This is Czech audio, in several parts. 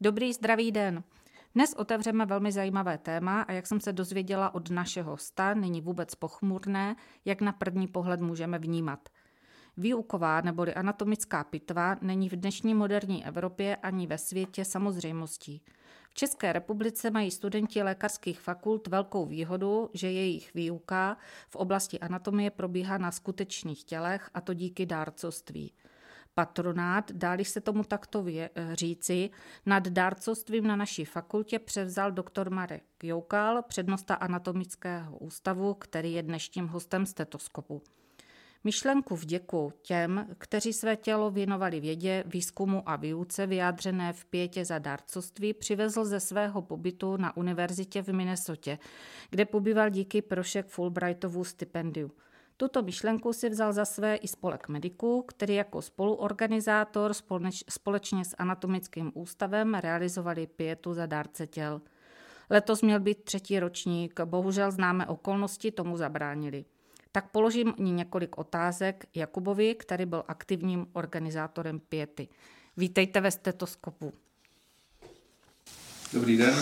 Dobrý zdravý den. Dnes otevřeme velmi zajímavé téma a jak jsem se dozvěděla od našeho hosta, není vůbec pochmurné, jak na první pohled můžeme vnímat. Výuková neboli anatomická pitva není v dnešní moderní Evropě ani ve světě samozřejmostí. V České republice mají studenti lékařských fakult velkou výhodu, že jejich výuka v oblasti anatomie probíhá na skutečných tělech a to díky dárcovství patronát, dáli se tomu takto vě, eh, říci, nad dárcovstvím na naší fakultě převzal doktor Marek Joukal, přednosta anatomického ústavu, který je dnešním hostem stetoskopu. Myšlenku vděku těm, kteří své tělo věnovali vědě, výzkumu a výuce vyjádřené v pětě za dárcovství, přivezl ze svého pobytu na univerzitě v Minnesotě, kde pobýval díky prošek Fulbrightovu stipendiu. Tuto myšlenku si vzal za své i spolek mediků, který jako spoluorganizátor společně s anatomickým ústavem realizovali pětu za dárce těl. Letos měl být třetí ročník, bohužel známe okolnosti tomu zabránili. Tak položím několik otázek Jakubovi, který byl aktivním organizátorem pěty. Vítejte ve stetoskopu. Dobrý den.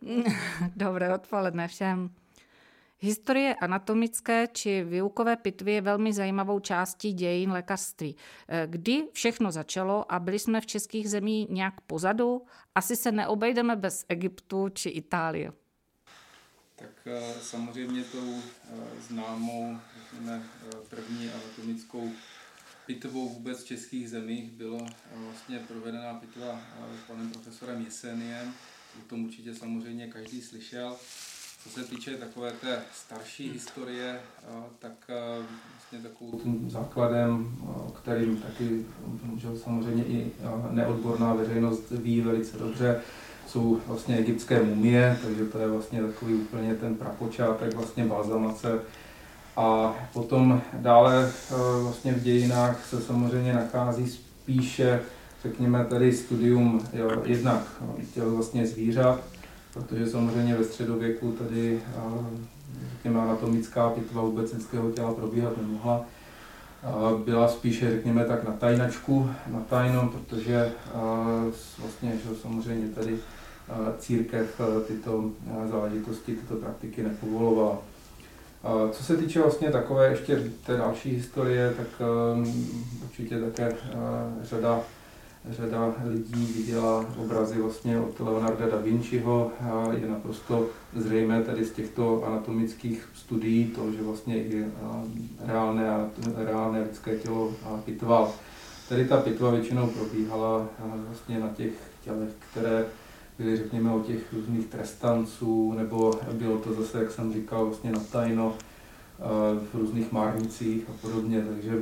Dobré odpoledne všem. Historie anatomické či výukové pitvy je velmi zajímavou částí dějin lékařství. Eh, kdy všechno začalo a byli jsme v českých zemích nějak pozadu? Asi se neobejdeme bez Egyptu či Itálie. Tak eh, samozřejmě tou eh, známou řekněme, první anatomickou pitvou vůbec v českých zemích byla vlastně provedená pitva panem profesorem Jeseniem. O tom určitě samozřejmě každý slyšel. Co se týče takové té starší historie, tak vlastně takovou tím základem, kterým taky samozřejmě i neodborná veřejnost ví velice dobře, jsou vlastně egyptské mumie, takže to je vlastně takový úplně ten prapočátek vlastně balzamace. A potom dále vlastně v dějinách se samozřejmě nachází spíše, řekněme tady studium jo, jednak těl vlastně zvířat, protože samozřejmě ve středověku tady řekněme, anatomická pitva vůbec lidského těla probíhat nemohla. Byla spíše, řekněme tak, na tajnačku, na tajno, protože vlastně, že samozřejmě tady církev tyto záležitosti, tyto praktiky nepovolovala. Co se týče vlastně takové ještě té další historie, tak určitě také řada řada lidí viděla obrazy vlastně od Leonarda da Vinciho. Je naprosto zřejmé tady z těchto anatomických studií to, že vlastně i reálné, reálné lidské tělo pitval. Tady ta pitva většinou probíhala vlastně na těch tělech, které byly, řekněme, o těch různých trestanců, nebo bylo to zase, jak jsem říkal, vlastně na tajno v různých márnicích a podobně, takže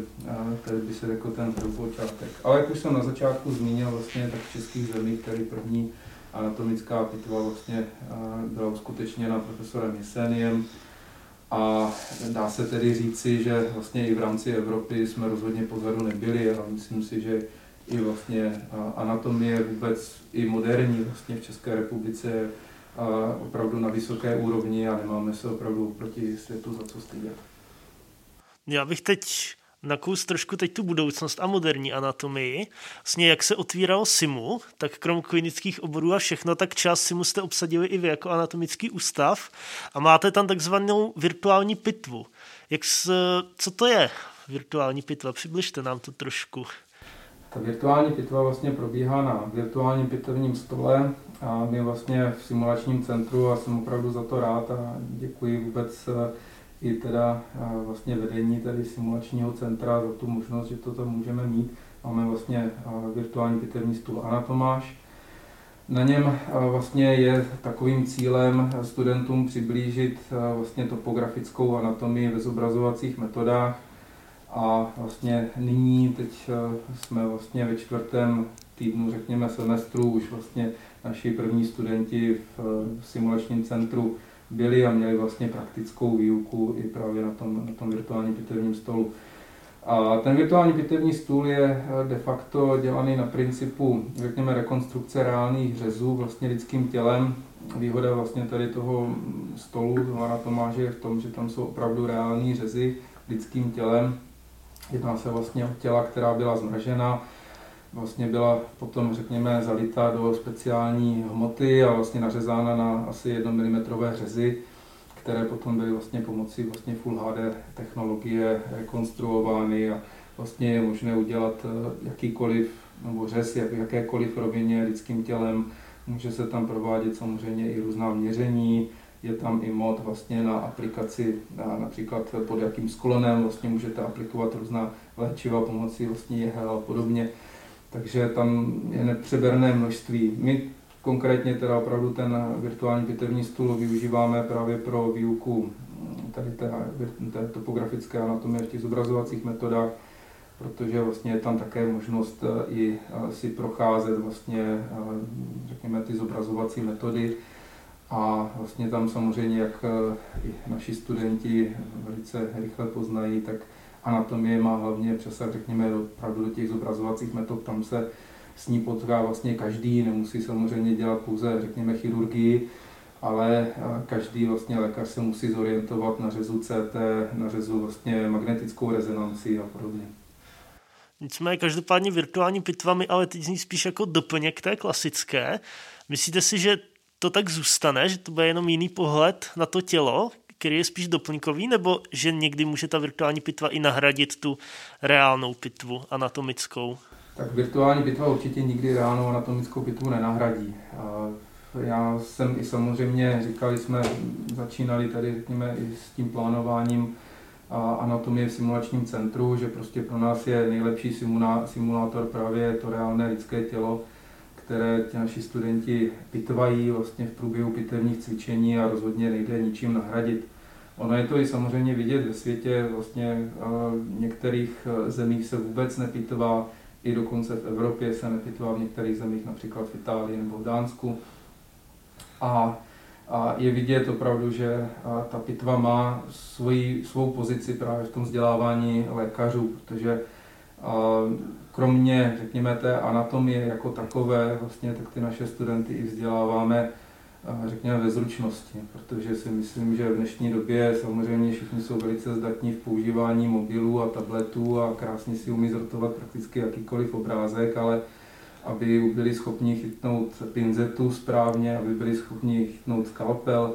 tady by se řekl ten prvopočátek. Ale jak už jsem na začátku zmínil, vlastně tak v českých zemích tady první anatomická pitva vlastně byla uskutečněna profesorem Jeseniem a dá se tedy říci, že vlastně i v rámci Evropy jsme rozhodně pozadu nebyli, ale myslím si, že i vlastně anatomie vůbec i moderní vlastně v České republice opravdu na vysoké úrovni a nemáme se opravdu proti světu za co stydět. Já bych teď nakous trošku teď tu budoucnost a moderní anatomii. Vlastně jak se otvíralo SIMu, tak krom klinických oborů a všechno, tak část SIMu jste obsadili i vy jako anatomický ústav a máte tam takzvanou virtuální pitvu. Jak s, co to je virtuální pitva? Přibližte nám to trošku. Ta virtuální pitva vlastně probíhá na virtuálním pitvním stole a my vlastně v simulačním centru a jsem opravdu za to rád a děkuji vůbec eh, i teda eh, vlastně vedení tady simulačního centra za tu možnost, že to tam můžeme mít. Máme vlastně eh, virtuální pitevní stůl Anatomáš. Na něm vlastně je takovým cílem studentům přiblížit vlastně topografickou anatomii ve zobrazovacích metodách, a vlastně nyní, teď eh, jsme vlastně ve čtvrtém týdnu, řekněme, semestru, už vlastně naši první studenti v, v simulačním centru byli a měli vlastně praktickou výuku i právě na tom, na tom virtuálním pitevním stolu. A ten virtuální pitevní stůl je eh, de facto dělaný na principu, řekněme, rekonstrukce reálných řezů vlastně lidským tělem. Výhoda vlastně tady toho stolu, toho anatomáže je v tom, že tam jsou opravdu reální řezy, lidským tělem. Jedná se vlastně o těla, která byla zmražena, vlastně byla potom, řekněme, zalita do speciální hmoty a vlastně nařezána na asi 1 mm řezy, které potom byly vlastně pomocí vlastně Full HD technologie rekonstruovány a vlastně je možné udělat eh, jakýkoliv nebo řez jak, jakékoliv rovině lidským tělem. Může se tam provádět samozřejmě i různá měření, je tam i mod vlastně na aplikaci, na, například pod jakým sklonem vlastně můžete aplikovat různá léčiva pomocí vlastně jehel a podobně. Takže tam je nepřeberné množství. My konkrétně teda opravdu ten virtuální pitevní stůl využíváme právě pro výuku tady té, té topografické anatomie v těch zobrazovacích metodách, protože vlastně je tam také možnost eh, i eh, si procházet vlastně, eh, řekněme, ty zobrazovací metody a vlastně tam samozřejmě, jak i naši studenti velice rychle poznají, tak anatomie má hlavně přesah, řekněme, opravdu do těch zobrazovacích metod, tam se s ní potká vlastně každý, nemusí samozřejmě dělat pouze, řekněme, chirurgii, ale každý vlastně lékař se musí zorientovat na řezu CT, na řezu vlastně magnetickou rezonanci a podobně. Nicméně každopádně virtuální pitvami, ale teď zní spíš jako doplněk té klasické. Myslíte si, že to tak zůstane, že to bude jenom jiný pohled na to tělo, který je spíš doplňkový, nebo že někdy může ta virtuální pitva i nahradit tu reálnou pitvu anatomickou? Tak virtuální pitva určitě nikdy reálnou anatomickou pitvu nenahradí. Já jsem i samozřejmě, říkali jsme, začínali tady, řekněme, i s tím plánováním anatomie v simulačním centru, že prostě pro nás je nejlepší simulátor právě to reálné lidské tělo, které ti naši studenti pitvají vlastně v průběhu pitevních cvičení a rozhodně nejde ničím nahradit. Ono je to i samozřejmě vidět ve světě, vlastně v některých e, zemích se vůbec nepitvá, i dokonce v Evropě se nepitvá v některých zemích, například v Itálii nebo v Dánsku. A, a je vidět opravdu, že ta pitva má svoji, svou pozici právě v tom vzdělávání lékařů, protože kromě, řekněme, té anatomie jako takové, vlastně, tak ty naše studenty i vzděláváme, řekněme, ve zručnosti, protože si myslím, že v dnešní době samozřejmě všichni jsou velice zdatní v používání mobilů a tabletů a krásně si umí zrotovat prakticky jakýkoliv obrázek, ale aby byli schopni chytnout pinzetu správně, aby byli schopni chytnout skalpel,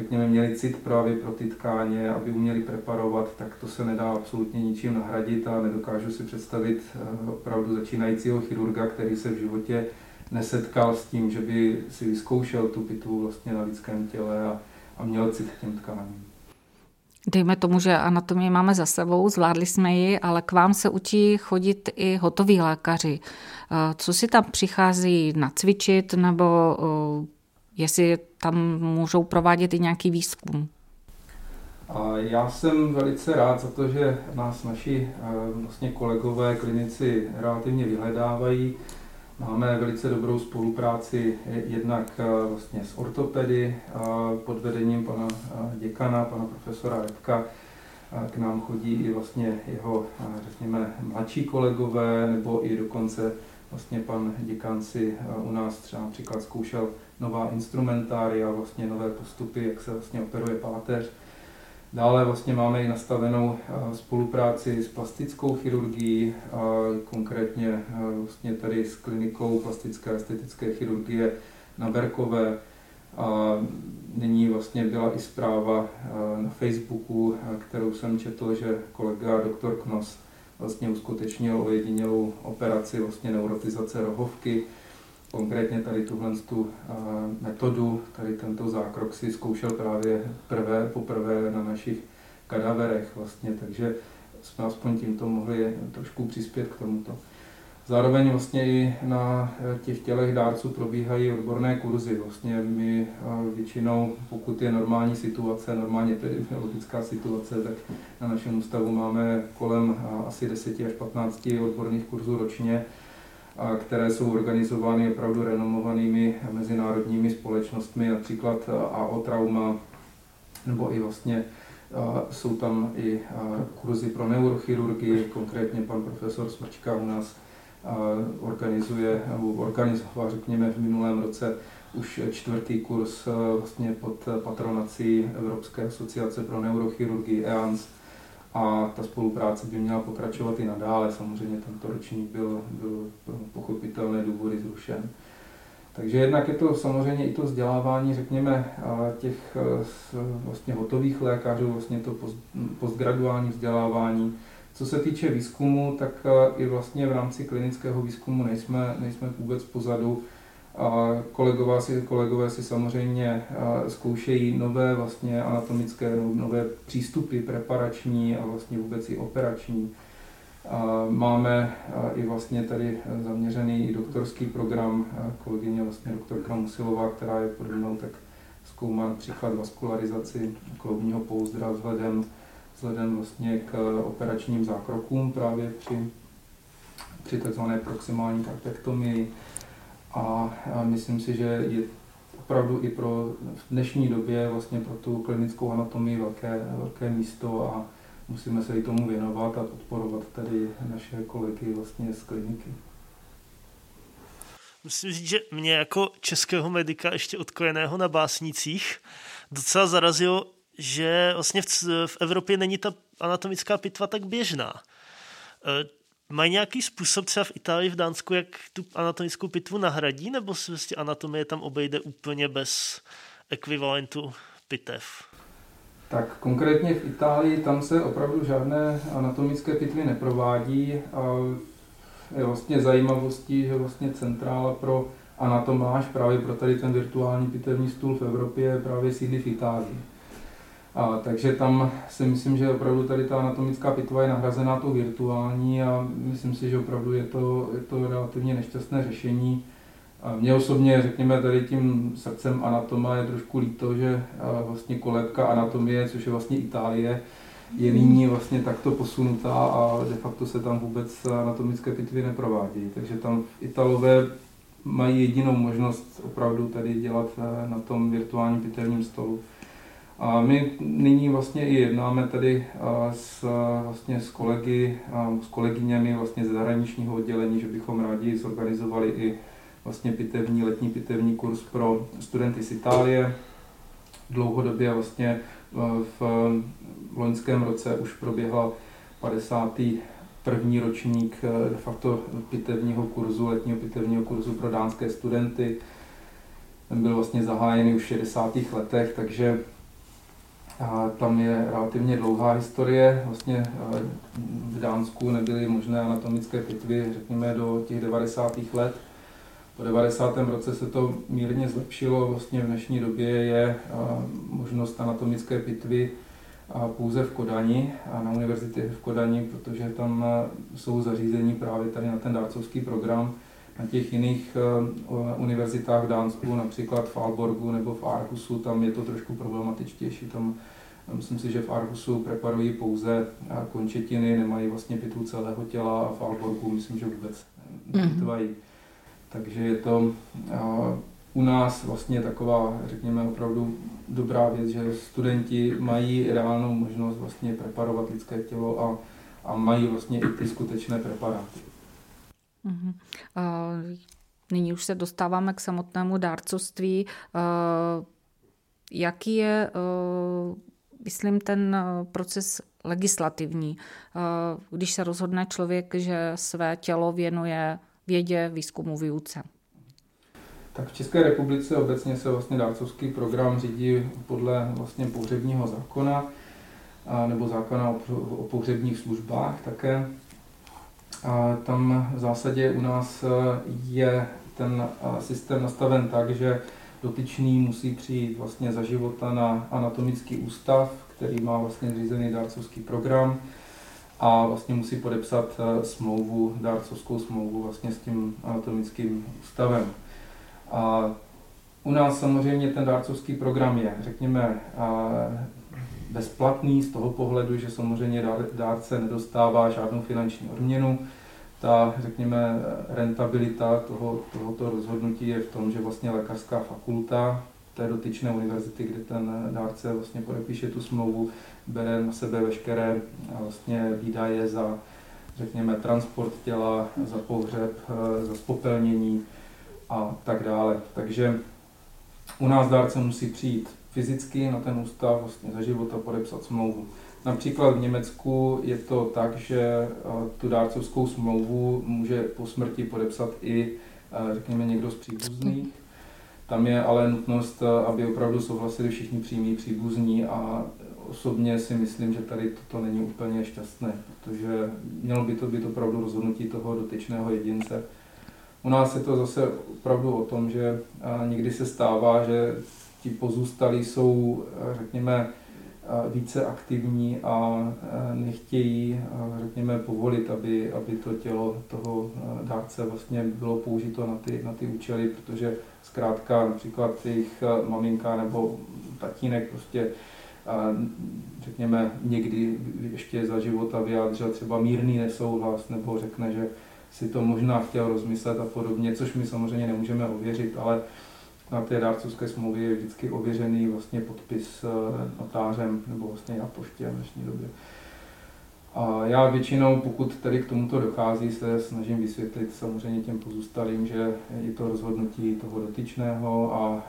řekněme, měli cit právě pro ty tkáně, aby uměli preparovat, tak to se nedá absolutně ničím nahradit a nedokážu si představit eh, opravdu začínajícího chirurga, který se v životě nesetkal s tím, že by si vyzkoušel tu pitvu vlastně na lidském těle a, a měl cit k těm tkáním. Dejme tomu, že anatomii máme za sebou, zvládli jsme ji, ale k vám se učí chodit i hotoví lékaři. Eh, co si tam přichází nacvičit, nebo eh, jestli tam můžou provádět i nějaký výzkum? Já jsem velice rád za to, že nás naši eh, vlastně kolegové klinici relativně vyhledávají. Máme velice dobrou spolupráci jednak eh, vlastně s ortopedy pod vedením pana eh, děkana, pana profesora Repka. K nám chodí i vlastně jeho, řekněme, mladší kolegové, nebo i dokonce vlastně pan děkan si u nás třeba například zkoušel nová instrumentária, vlastně nové postupy, jak se vlastně operuje páteř. Dále vlastně máme i nastavenou spolupráci s plastickou chirurgií, konkrétně vlastně tady s klinikou plastické a estetické chirurgie na Berkové. A nyní vlastně byla i zpráva na Facebooku, kterou jsem četl, že kolega doktor Knos vlastně uskutečnil ojedinělou operaci vlastně neurotizace rohovky, Konkrétně tady tuhle tu metodu, tady tento zákrok si zkoušel právě prvé, poprvé na našich kadaverech vlastně, takže jsme aspoň tímto mohli trošku přispět k tomuto. Zároveň vlastně i na těch tělech dárců probíhají odborné kurzy. Vlastně my většinou, pokud je normální situace, normálně epidemiologická situace, tak na našem ústavu máme kolem asi 10 až 15 odborných kurzů ročně, které jsou organizovány opravdu renomovanými mezinárodními společnostmi, například AO Trauma, nebo i vlastně jsou tam i kurzy pro neurochirurgii, konkrétně pan profesor Smrčka u nás organizuje, nebo organizoval, řekněme, v minulém roce už čtvrtý kurz vlastně pod patronací Evropské asociace pro neurochirurgii EANS, a ta spolupráce by měla pokračovat i nadále. Samozřejmě tento ročník byl, byl pochopitelné důvody zrušen. Takže jednak je to samozřejmě i to vzdělávání, řekněme, těch vlastně hotových lékařů, vlastně to postgraduální vzdělávání. Co se týče výzkumu, tak i vlastně v rámci klinického výzkumu nejsme, nejsme vůbec pozadu. Kolegové si, kolegové si samozřejmě zkoušejí nové vlastně anatomické, nové přístupy preparační a vlastně vůbec i operační. Máme i vlastně tady zaměřený i doktorský program, kolegyně vlastně doktorka Musilová, která je podobnou, tak zkoumá například vaskularizaci kloubního pouzdra vzhledem, vzhledem vlastně k operačním zákrokům právě při, při tzv. proximální karpektomii. A myslím si, že je opravdu i pro v dnešní době vlastně pro tu klinickou anatomii velké, velké místo a musíme se i tomu věnovat a podporovat tady naše kolegy vlastně z kliniky. Musím říct, že mě jako českého medika ještě odkojeného na básnicích docela zarazilo, že vlastně v, v Evropě není ta anatomická pitva tak běžná. E, mají nějaký způsob třeba v Itálii, v Dánsku, jak tu anatomickou pitvu nahradí, nebo se vlastně anatomie tam obejde úplně bez ekvivalentu pitev? Tak konkrétně v Itálii tam se opravdu žádné anatomické pitvy neprovádí a je vlastně zajímavostí, že vlastně centrála pro anatomáž právě pro tady ten virtuální pitevní stůl v Evropě právě sídlí v Itálii. A, takže tam si myslím, že opravdu tady ta anatomická pitva je nahrazená tou virtuální a myslím si, že opravdu je to, je to relativně nešťastné řešení. A mě osobně, řekněme, tady tím srdcem anatoma je trošku líto, že vlastně kolébka anatomie, což je vlastně Itálie, je nyní vlastně takto posunutá a de facto se tam vůbec anatomické pitvy neprovádějí. Takže tam Italové mají jedinou možnost opravdu tady dělat na tom virtuálním pitevním stolu. A my nyní vlastně i jednáme tady s, vlastně s kolegy, s kolegyněmi vlastně z zahraničního oddělení, že bychom rádi zorganizovali i vlastně pitevní, letní pitevní kurz pro studenty z Itálie. Dlouhodobě vlastně v loňském roce už proběhla 50. první ročník de facto pitevního kurzu, letního pitevního kurzu pro dánské studenty. Ten byl vlastně zahájený už v 60. letech, takže tam je relativně dlouhá historie. Vlastně v Dánsku nebyly možné anatomické pitvy, řekněme, do těch 90. let. Po 90. roce se to mírně zlepšilo. Vlastně v dnešní době je možnost anatomické pitvy pouze v Kodani a na univerzitě v Kodani, protože tam jsou zařízení právě tady na ten dárcovský program. Na těch jiných univerzitách v Dánsku, například v Alborgu nebo v Arhusu, tam je to trošku problematičtější. Tam myslím si, že v Arhusu preparují pouze končetiny, nemají vlastně pitvu celého těla a v Alborgu myslím, že vůbec nepitvají. Mm-hmm. Takže je to u nás vlastně taková, řekněme, opravdu dobrá věc, že studenti mají reálnou možnost vlastně preparovat lidské tělo a, a mají vlastně i ty skutečné preparáty. Mm-hmm. Uh, nyní už se dostáváme k samotnému dárcovství. Uh, jaký je, uh, myslím, ten proces legislativní, když se rozhodne člověk, že své tělo věnuje vědě, výzkumu, výuce? Tak v České republice obecně se vlastně dárcovský program řídí podle vlastně pohřebního zákona nebo zákona o pohřebních službách také. A tam v zásadě u nás je ten systém nastaven tak, že dotyčný musí přijít vlastně za života na anatomický ústav, který má vlastně zřízený dárcovský program a vlastně musí podepsat smlouvu, dárcovskou smlouvu vlastně s tím anatomickým ústavem. A u nás samozřejmě ten dárcovský program je, řekněme, bezplatný z toho pohledu, že samozřejmě dárce nedostává žádnou finanční odměnu. Ta, řekněme, rentabilita toho, tohoto rozhodnutí je v tom, že vlastně lékařská fakulta té dotyčné univerzity, kde ten dárce vlastně podepíše tu smlouvu, bere na sebe veškeré vlastně výdaje za, řekněme, transport těla, za pohřeb, za spopelnění, a tak dále. Takže u nás dárce musí přijít fyzicky na ten ústav vlastně za života podepsat smlouvu. Například v Německu je to tak, že tu dárcovskou smlouvu může po smrti podepsat i, řekněme, někdo z příbuzných. Tam je ale nutnost, aby opravdu souhlasili všichni přímí příbuzní a osobně si myslím, že tady toto není úplně šťastné, protože mělo by to být opravdu rozhodnutí toho dotyčného jedince. U nás je to zase opravdu o tom, že někdy se stává, že ti pozůstalí jsou, řekněme, více aktivní a nechtějí, řekněme, povolit, aby, aby to tělo toho dárce vlastně bylo použito na ty, na ty účely, protože zkrátka například jejich maminka nebo tatínek prostě řekněme někdy ještě za života vyjádřil třeba mírný nesouhlas nebo řekne, že si to možná chtěl rozmyslet a podobně, což my samozřejmě nemůžeme ověřit, ale na té dárcovské smlouvě je vždycky ověřený vlastně podpis eh, notářem nebo vlastně na poště v dnešní době. A já většinou, pokud tedy k tomuto dochází, se snažím vysvětlit samozřejmě těm pozůstalým, že je to rozhodnutí toho dotyčného a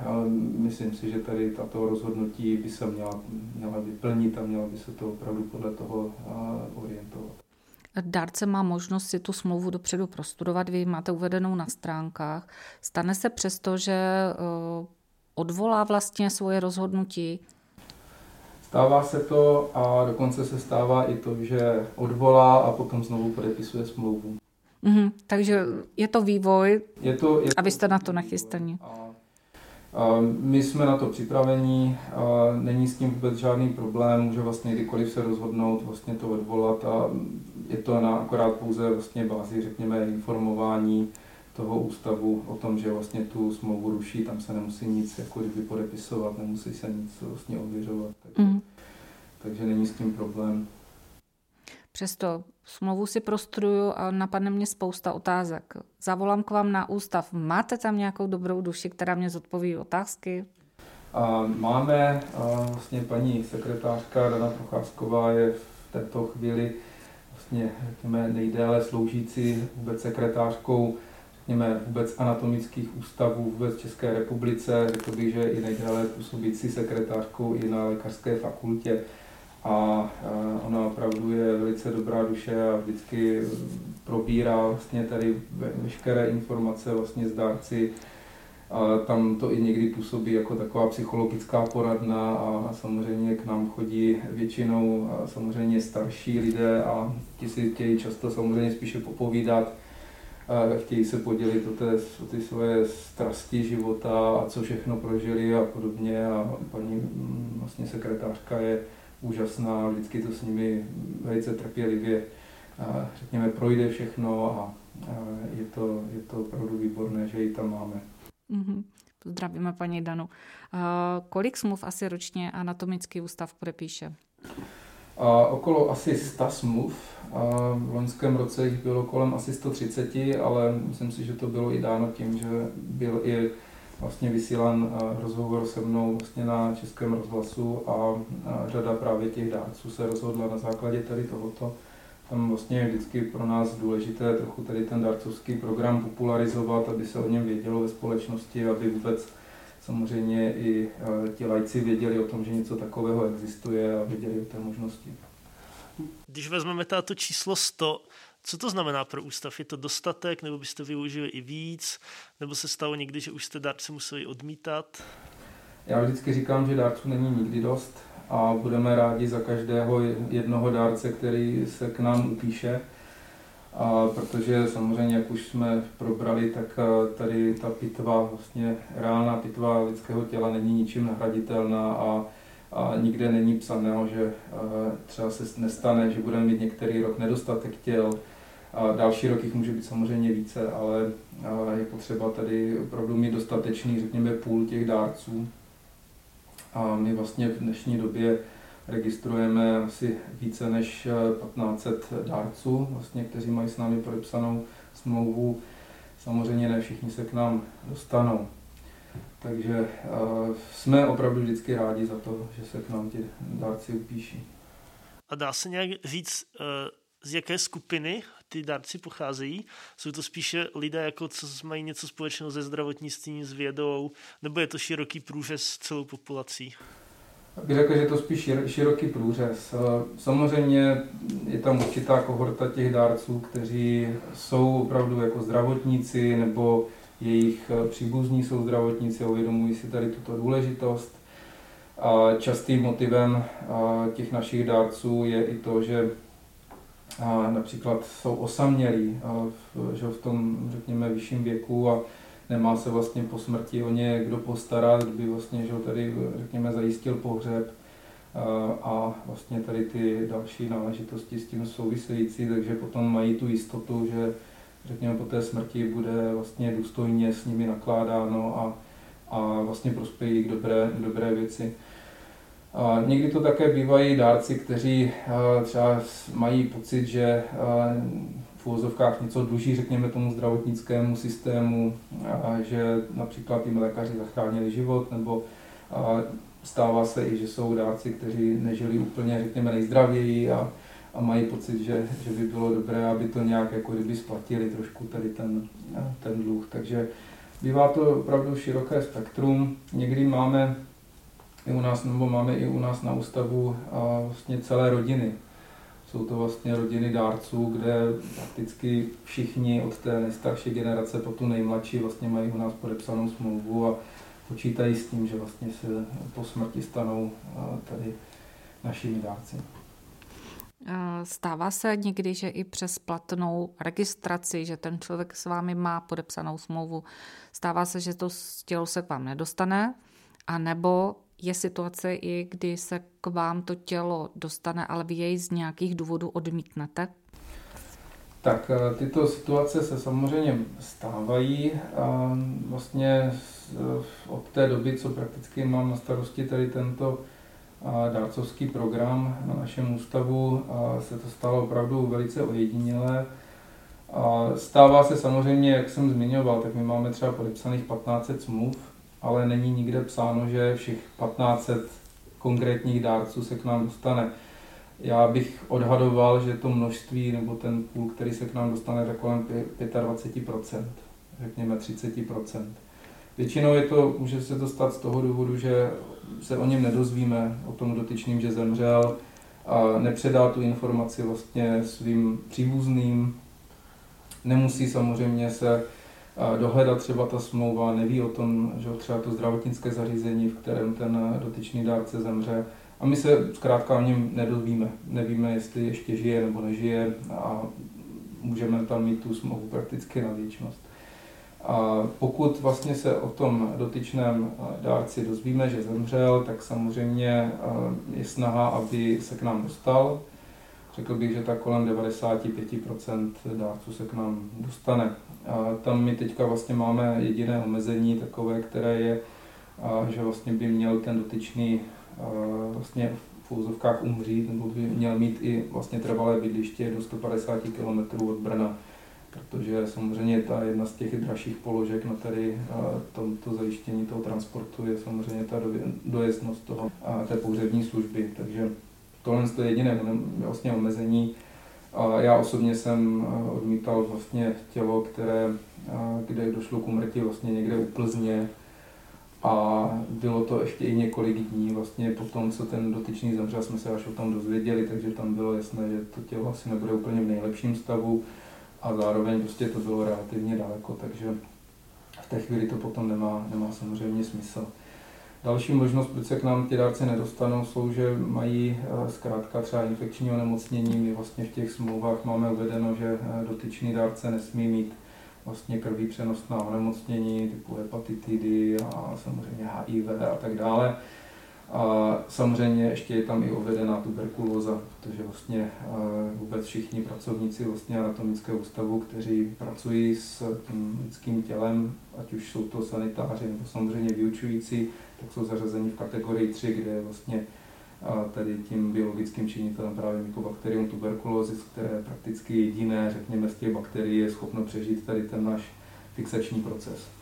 myslím si, že tady tato rozhodnutí by se měla, měla vyplnit a měla by se to opravdu podle toho orientovat. Dárce má možnost si tu smlouvu dopředu prostudovat, vy máte uvedenou na stránkách. Stane se přesto, že eh, odvolá vlastně svoje rozhodnutí? Stává se to a dokonce se stává i to, že odvolá a potom znovu podepisuje smlouvu. Mm-hmm, takže je to vývoj je to, je to, a vy jste na to nachystaní. A my jsme na to připraveni, a není s tím vůbec žádný problém, může vlastně kdykoliv se rozhodnout vlastně to odvolat a je to na akorát pouze vlastně bázi, řekněme, informování toho ústavu o tom, že vlastně tu smlouvu ruší, tam se nemusí nic jako kdyby podepisovat, nemusí se nic vlastně ověřovat. Takže, mm. takže není s tím problém. Přesto smlouvu si prostruju a napadne mě spousta otázek. Zavolám k vám na ústav. Máte tam nějakou dobrou duši, která mě zodpoví otázky? Máme, vlastně paní sekretářka Dana Procházková je v této chvíli vlastně, řekněme, nejdéle sloužící vůbec sekretářkou řekněme, vůbec anatomických ústavů vůbec České republice. Řekl bych, že i nejdéle působící sekretářkou i na lékařské fakultě. A ona opravdu je velice dobrá duše a vždycky probírá vlastně tady veškeré informace vlastně z dárci. A tam to i někdy působí jako taková psychologická poradna a samozřejmě k nám chodí většinou samozřejmě starší lidé a ti si chtějí často samozřejmě spíše popovídat chtějí se podělit o, té, o ty svoje strasti života a co všechno prožili a podobně a paní mm, vlastně sekretářka je úžasná, vždycky to s nimi velice trpělivě a, řekněme projde všechno a, a je, to, je to opravdu výborné, že ji tam máme. Mm-hmm. Pozdravíme paní Danu. A kolik smluv asi ročně anatomický ústav podepíše? A okolo asi 100 smluv. A v loňském roce jich bylo kolem asi 130, ale myslím si, že to bylo i dáno tím, že byl i vlastně vysílán rozhovor se mnou vlastně na Českém rozhlasu a řada právě těch dárců se rozhodla na základě tady tohoto. Tam vlastně je vždycky pro nás důležité trochu tady ten dárcovský program popularizovat, aby se o něm vědělo ve společnosti, aby vůbec samozřejmě i eh, ti lajci věděli o tom, že něco takového existuje a věděli o té možnosti. Když vezmeme to číslo 100, co to znamená pro ústav? Je to dostatek, nebo byste využili i víc? Nebo se stalo někdy, že už jste dárce museli odmítat? Já vždycky říkám, že dárců není nikdy dost a budeme rádi za každého jednoho dárce, který se k nám upíše. A protože samozřejmě, jak už jsme probrali, tak eh, tady ta pitva, vlastně reálná pitva lidského těla není ničím nahraditelná a, a nikde není psaného, že eh, třeba se nestane, že budeme mít některý rok nedostatek těl, další rok jich může být samozřejmě více, ale je potřeba tady opravdu mít dostatečný, řekněme, půl těch dárců. A my vlastně v dnešní době registrujeme asi více než 1500 eh, dárců, vlastně, kteří mají s námi podepsanou smlouvu. Samozřejmě ne všichni se k nám dostanou. Takže uh, jsme opravdu vždycky rádi za to, že se k nám ti dárci upíší. A dá se nějak říct, uh, z jaké skupiny ty dárci pocházejí? Jsou to spíše lidé, jako co mají něco společného se zdravotnictvím, s vědou, nebo je to široký průřez celou populací? bych řekl, že je to spíš široký průřez. Samozřejmě je tam určitá kohorta těch dárců, kteří jsou opravdu jako zdravotníci nebo jejich příbuzní jsou zdravotníci a uvědomují si tady tuto důležitost. A častým motivem těch našich dárců je i to, že například jsou osamělí že v tom, řekněme, vyšším věku a nemá se vlastně po smrti o ně kdo postarat, kdyby vlastně, že tady, řekněme, zajistil pohřeb a vlastně tady ty další náležitosti s tím související, takže potom mají tu jistotu, že řekněme po té smrti bude vlastně důstojně s nimi nakládáno a, a vlastně prospějí k dobré, k dobré věci. Někdy to také bývají dárci, kteří třeba mají pocit, že v úvozovkách něco dluží, řekněme, tomu zdravotnickému systému, že například jim lékaři zachránili život, nebo stává se i, že jsou dárci, kteří nežili úplně, řekněme, nejzdravěji a, a mají pocit, že, že by bylo dobré, aby to nějak jako kdyby splatili trošku tady ten, ten dluh. Takže bývá to opravdu široké spektrum. Někdy máme i u nás, nebo máme i u nás na ústavu a vlastně celé rodiny. Jsou to vlastně rodiny dárců, kde prakticky všichni od té nejstarší generace po tu nejmladší vlastně mají u nás podepsanou smlouvu a počítají s tím, že vlastně se po smrti stanou tady našimi dárci. Stává se někdy, že i přes platnou registraci, že ten člověk s vámi má podepsanou smlouvu, stává se, že to tělo se k vám nedostane, a nebo je situace i, kdy se k vám to tělo dostane, ale vy jej z nějakých důvodů odmítnete? Tak eh, tyto situace se samozřejmě stávají. A vlastně od té doby, co prakticky mám na starosti tady tento dárcovský program na našem ústavu, se to stalo opravdu velice ojedinělé. Stává se samozřejmě, jak jsem zmiňoval, tak my máme třeba podepsaných 1500 smluv ale není nikde psáno, že všech 1500 konkrétních dárců se k nám dostane. Já bych odhadoval, že to množství nebo ten půl, který se k nám dostane, tak kolem 25%, řekněme 30%. Většinou je to, může se to stát z toho důvodu, že se o něm nedozvíme, o tom dotyčným, že zemřel, a nepředá tu informaci vlastně svým příbuzným. Nemusí samozřejmě se dohledat třeba ta smlouva, neví o tom, že třeba to zdravotnické zařízení, v kterém ten dotyčný dárce zemře. A my se zkrátka o něm nedozvíme. Nevíme, jestli ještě žije nebo nežije a můžeme tam mít tu smlouvu prakticky na věčnost. A pokud vlastně se o tom dotyčném dárci dozvíme, že zemřel, tak samozřejmě je snaha, aby se k nám dostal. Řekl bych, že tak kolem 95% dárců se k nám dostane. A tam my teďka vlastně máme jediné omezení takové, které je, že vlastně by měl ten dotyčný vlastně v úzovkách umřít, nebo by měl mít i vlastně trvalé bydliště do 150 km od Brna, protože samozřejmě ta jedna z těch dražších položek na tady tomto zajištění toho transportu je samozřejmě ta dojezdnost toho, té pohřební služby, takže tohle je jediné vlastně omezení, já osobně jsem eh, odmítal vlastně tělo, které, eh, kde došlo k umrtí vlastně někde u Plzně. A bylo to ještě i několik dní vlastně po tom, co ten dotyčný zemřel, jsme se až o tom dozvěděli, takže tam bylo jasné, že to tělo asi nebude úplně v nejlepším stavu. A zároveň prostě to bylo relativně daleko, takže v té chvíli to potom nemá, nemá samozřejmě smysl. Další možnost, proč se k nám ty dárci nedostanou, jsou, že mají eh, zkrátka třeba infekční onemocnění. My vlastně v těch smlouvách máme uvedeno, že eh, dotyčný dárce nesmí mít vlastně krví přenosná onemocnění typu hepatitidy a samozřejmě HIV a tak dále. A samozřejmě ještě je tam i uvedená tuberkulóza, protože vlastně eh, vůbec všichni pracovníci vlastně anatomického ústavu, kteří pracují s tím lidským tělem, ať už jsou to sanitáři nebo samozřejmě vyučující, tak jsou zařazeni v kategorii 3, kde je vlastně tady tím biologickým činitelem právě Mycobacterium tuberculosis, které prakticky jediné, řekněme, z těch bakterií je schopno přežít tady ten náš fixační proces.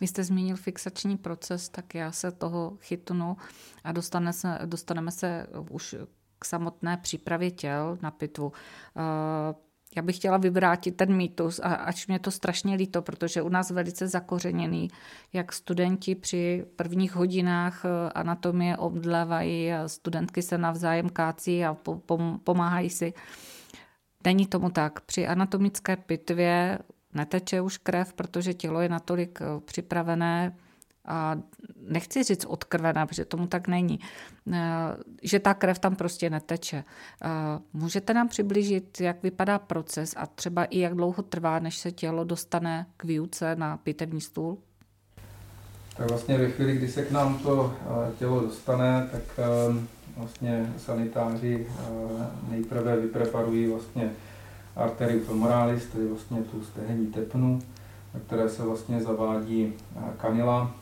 Vy jste zmínil fixační proces, tak já se toho chytnu a dostane se, dostaneme se už k samotné přípravě těl na pitvu. já bych chtěla vyvrátit ten mýtus a ač mě to strašně líto, protože u nás velice zakořeněný, jak studenti při prvních hodinách eh, anatomie obdlevají studentky se navzájem kácí a pomáhají si. Není tomu tak. Při anatomické pitvě neteče už krev, protože tělo je natolik eh, připravené a nechci říct odkrvená, protože tomu tak není, eh, že ta krev tam prostě neteče. Eh, můžete nám přiblížit, jak vypadá proces a třeba i jak dlouho trvá, než se tělo dostane k výuce na pitevní stůl? Tak vlastně ve chvíli, kdy se k nám to tělo dostane, tak vlastně sanitáři nejprve vypreparují vlastně arteriu femoralis, tedy vlastně tu stehenní tepnu, na které se vlastně zavádí kanila.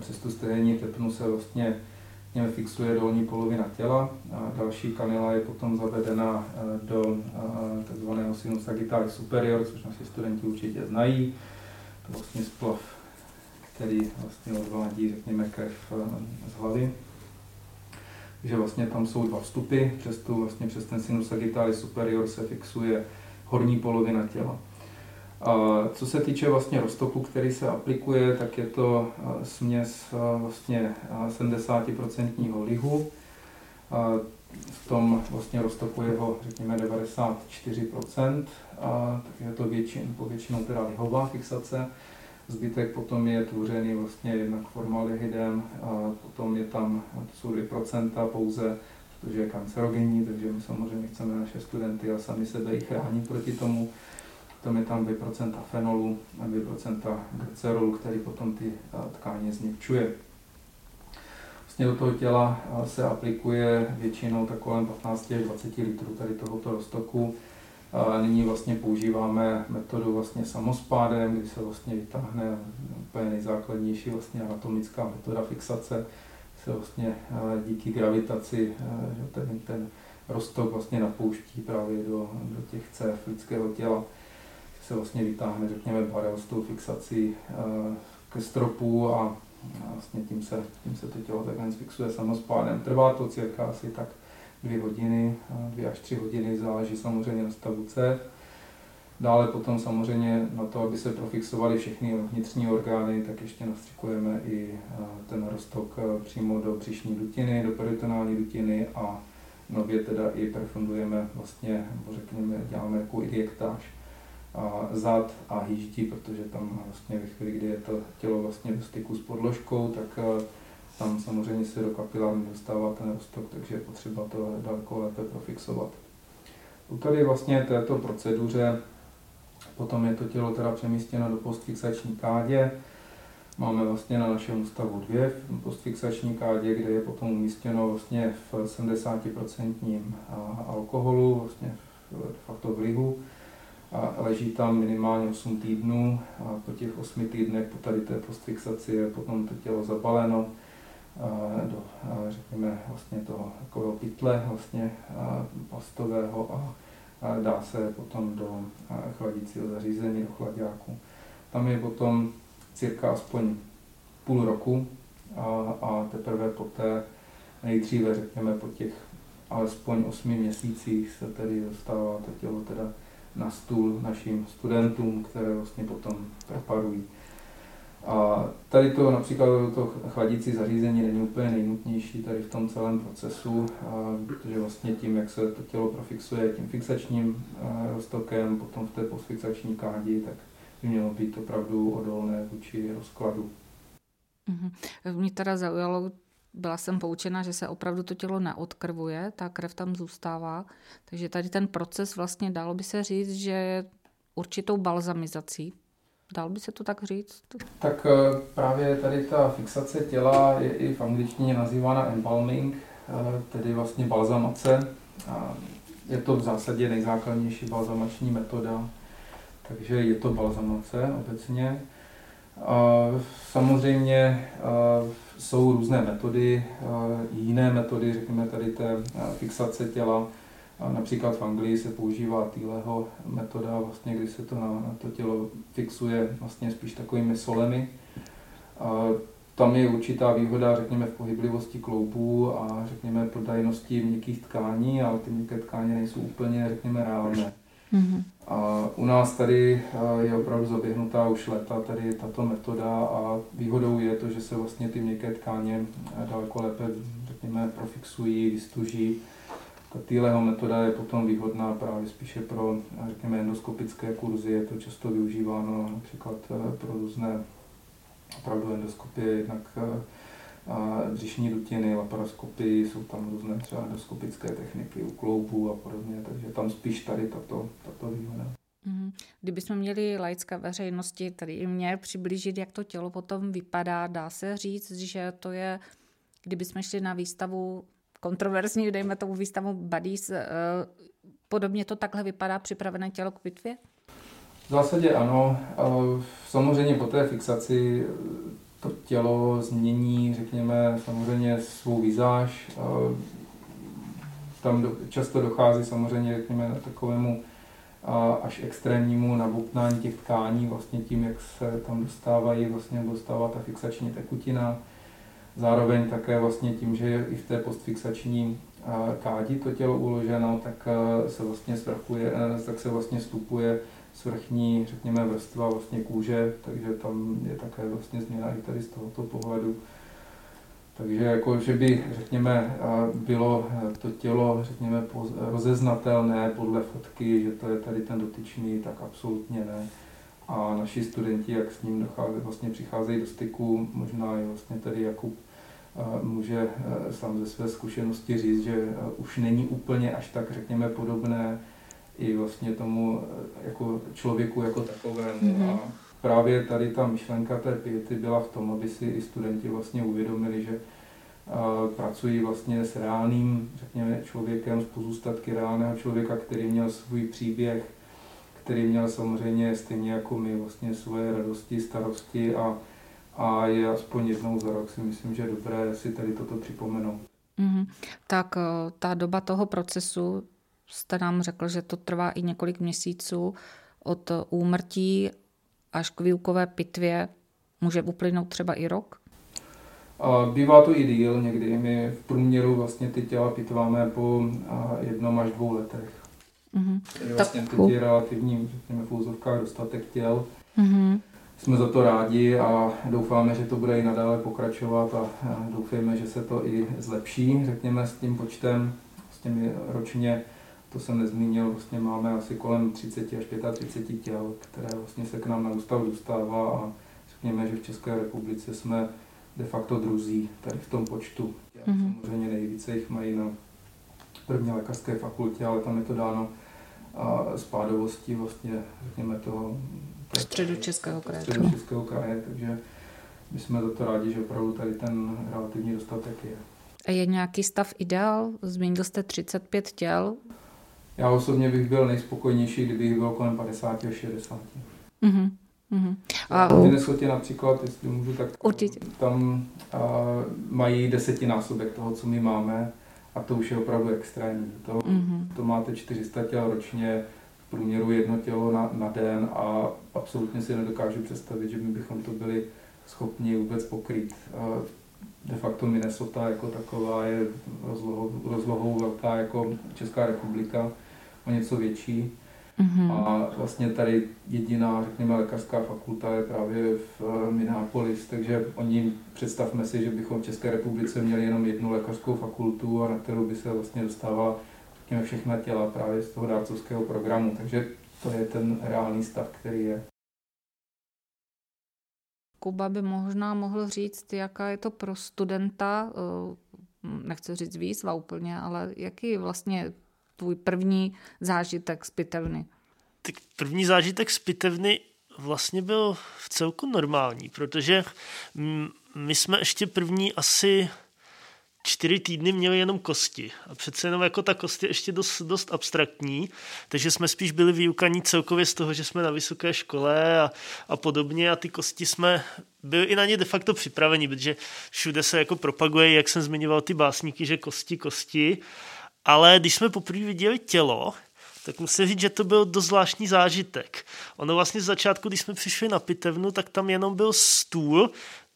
Přes tu stehenní tepnu se vlastně něm fixuje dolní polovina těla a další kanila je potom zavedena do tzv. sinus sagittalis superior, což naši studenti určitě znají. To vlastně splav, který vlastně odvádí, řekněme, krev z hlavy. Takže vlastně tam jsou dva vstupy, přes, tu, vlastně přes ten sinus sagittalis superior se fixuje horní polovina těla. A co se týče vlastně roztoku, který se aplikuje, tak je to směs vlastně 70% lihu. A v tom vlastně roztoku je ho, řekněme, 94%, a tak je to většin, po většinou teda lihová fixace. Zbytek potom je tvořený vlastně jednak formaldehydem, a potom je tam, to jsou 2% pouze protože je kancerogenní, takže my samozřejmě chceme naše studenty a sami sebe i chránit proti tomu. Potom je tam 2% fenolu a 2% glycerolu, který potom ty tkáně změkčuje. Vlastně do toho těla se aplikuje většinou tak kolem 15 až 20 litrů tady tohoto roztoku. A nyní vlastně používáme metodu vlastně samospádem, kdy se vlastně vytáhne úplně nejzákladnější vlastně anatomická metoda fixace, se vlastně eh, díky gravitaci eh, že ten, ten roztok vlastně napouští právě do, do těch cév lidského těla, se vlastně vytáhne, řekněme, barel s tou fixací eh, ke stropu a vlastně tím se, tím se to tělo takhle fixuje samospádem. Trvá to cirka asi tak dvě hodiny, dvě až tři hodiny, záleží samozřejmě na stavu cév. Dále potom samozřejmě na to, aby se profixovaly všechny vnitřní orgány, tak ještě nastřikujeme i eh, ten roztok eh, přímo do břišní dutiny, do peritonální dutiny a nově teda i perfundujeme vlastně, nebo řekněme, děláme jako injektáž a zad a hýždí, protože tam vlastně ve chvíli, kdy je to tělo vlastně v styku s podložkou, tak eh, tam samozřejmě se do kapilárny dostává ten roztok, takže je potřeba to daleko lépe profixovat. Tady vlastně této proceduře Potom je to tělo teda přemístěno do postfixační kádě. Máme vlastně na našem ústavu dvě postfixační kádě, kde je potom umístěno vlastně v 70% alkoholu, vlastně de facto v lihu. A leží tam minimálně 8 týdnů a po těch 8 týdnech po tady té postfixaci je potom to tělo zabaleno do, řekněme, vlastně toho takového pytle vlastně plastového a dá se potom do chladícího zařízení, do chladáku. Tam je potom cirka aspoň půl roku a, a teprve poté nejdříve, řekněme, po těch alespoň osmi měsících se tedy dostává to tělo teda na stůl našim studentům, které vlastně potom preparují. A tady to například to chladící zařízení není úplně nejnutnější tady v tom celém procesu, protože vlastně tím, jak se to tělo profixuje tím fixačním roztokem, potom v té postfixační kádi, tak by mělo být opravdu odolné vůči rozkladu. Mm-hmm. Mě teda zaujalo, byla jsem poučena, že se opravdu to tělo neodkrvuje, ta krev tam zůstává, takže tady ten proces vlastně dalo by se říct, že je určitou balzamizací Dal by se to tak říct? Tak eh, právě tady ta fixace těla je i v angličtině nazývána embalming, eh, tedy vlastně balzamace. Je to v zásadě nejzákladnější balzamační metoda, takže je to balzamace obecně. Samozřejmě eh, jsou různé metody, jiné metody, řekněme tady té fixace těla, Například v Anglii se používá týleho metoda, vlastně, kdy se to na, na to tělo fixuje vlastně spíš takovými solemi. A tam je určitá výhoda, řekněme, v pohyblivosti kloubů a řekněme prodajnosti měkkých tkání, ale ty měkké tkáně nejsou úplně, řekněme, reálné. Mm-hmm. A u nás tady je opravdu zaběhnutá už leta tady tato metoda a výhodou je to, že se vlastně ty měkké tkáně daleko lépe, řekněme, profixují, vystuží. Ta týleho metoda je potom výhodná právě spíše pro, řekněme, endoskopické kurzy. Je to často využíváno například pro různé opravdu endoskopie, jednak břišní dutiny, laparoskopy, jsou tam různé třeba endoskopické techniky u kloubů a podobně, takže tam spíš tady tato, tato výhoda. Mhm. Kdybychom měli laické veřejnosti, tady i mě, přiblížit, jak to tělo potom vypadá, dá se říct, že to je, kdybychom šli na výstavu kontroverzní, dejme tomu výstavu Buddies, eh, podobně to takhle vypadá připravené tělo k pitvě? V zásadě ano. Samozřejmě po té fixaci to tělo změní, řekněme, samozřejmě svou vizáž. Tam často dochází samozřejmě, řekněme, takovému až extrémnímu nabuknání těch tkání, vlastně tím, jak se tam dostávají, vlastně dostává ta fixační tekutina. Zároveň také vlastně tím, že je i v té postfixační kádi to tělo uloženo, tak se vlastně svrchuje, tak se vlastně vstupuje svrchní, řekněme, vrstva vlastně kůže, takže tam je také vlastně změna i tady z tohoto pohledu. Takže jako, že by, řekněme, bylo to tělo, řekněme, rozeznatelné podle fotky, že to je tady ten dotyčný, tak absolutně ne. A naši studenti, jak s ním dochází, vlastně přicházejí do styku, možná i vlastně tady Jakub může sám ze své zkušenosti říct, že už není úplně až tak, řekněme, podobné i vlastně tomu jako člověku jako takovému. Mm-hmm. A právě tady ta myšlenka té piety byla v tom, aby si i studenti vlastně uvědomili, že pracují vlastně s reálným, řekněme, člověkem, z pozůstatky reálného člověka, který měl svůj příběh, který měl samozřejmě stejně jako my vlastně svoje radosti, starosti a, a je aspoň jednou za rok si myslím, že je dobré si tady toto připomenout. Mm-hmm. Tak ta doba toho procesu, jste nám řekl, že to trvá i několik měsíců od úmrtí až k výukové pitvě. Může uplynout třeba i rok? A bývá to i díl někdy. My v průměru vlastně ty těla pitváme po jednom až dvou letech. Mm-hmm. Vlastně tak, teď je relativní, řekněme v úzovkách, dostatek těl. Mm-hmm. Jsme za to rádi a doufáme, že to bude i nadále pokračovat a doufejme, že se to i zlepší, řekněme, s tím počtem, s těmi ročně to jsem nezmínil, vlastně máme asi kolem 30 až 35 těl, které vlastně se k nám na ústav dostává a řekněme, že v České republice jsme de facto druzí tady v tom počtu. Mm-hmm. Samozřejmě nejvíce jich mají na první lékařské fakultě, ale tam je to dáno a spádovostí vlastně, řekněme, toho středu Českého kraje. Středu Českého kraje, takže my jsme za to rádi, že opravdu tady ten relativní dostatek je. A je nějaký stav ideál? Zmínil jste 35 těl. Já osobně bych byl nejspokojenější, kdybych byl kolem 50 až 60. Mm-hmm. Mm-hmm. A v Minnesota například, jestli můžu, tak Určitě. tam a, mají desetinásobek toho, co my máme a to už je opravdu extrémní. To, mm-hmm. to máte 400 těl ročně, průměru jedno tělo na, na den a absolutně si nedokážu představit, že my bychom to byli schopni vůbec pokrýt. De facto Minnesota jako taková je rozlohou, rozlohou velká jako Česká republika o něco větší. Mm-hmm. A vlastně tady jediná, řekněme, lékařská fakulta je právě v eh, Minneapolis, takže oni, představme si, že bychom v České republice měli jenom jednu lékařskou fakultu, a na kterou by se vlastně dostávala, řekněme, všechna těla právě z toho dárcovského programu. Takže to je ten reálný stav, který je. Kuba by možná mohl říct, jaká je to pro studenta, eh, nechci říct výzva úplně, ale jaký vlastně tvůj první zážitek z pitevny? Tak první zážitek z pitevny vlastně byl v celku normální, protože my jsme ještě první asi čtyři týdny měli jenom kosti. A přece jenom jako ta kost je ještě dost, dost abstraktní, takže jsme spíš byli vyukaní celkově z toho, že jsme na vysoké škole a, a podobně a ty kosti jsme byli i na ně de facto připraveni, protože všude se jako propaguje, jak jsem zmiňoval ty básníky, že kosti, kosti ale když jsme poprvé viděli tělo, tak musím říct, že to byl dost zvláštní zážitek. Ono vlastně z začátku, když jsme přišli na pitevnu, tak tam jenom byl stůl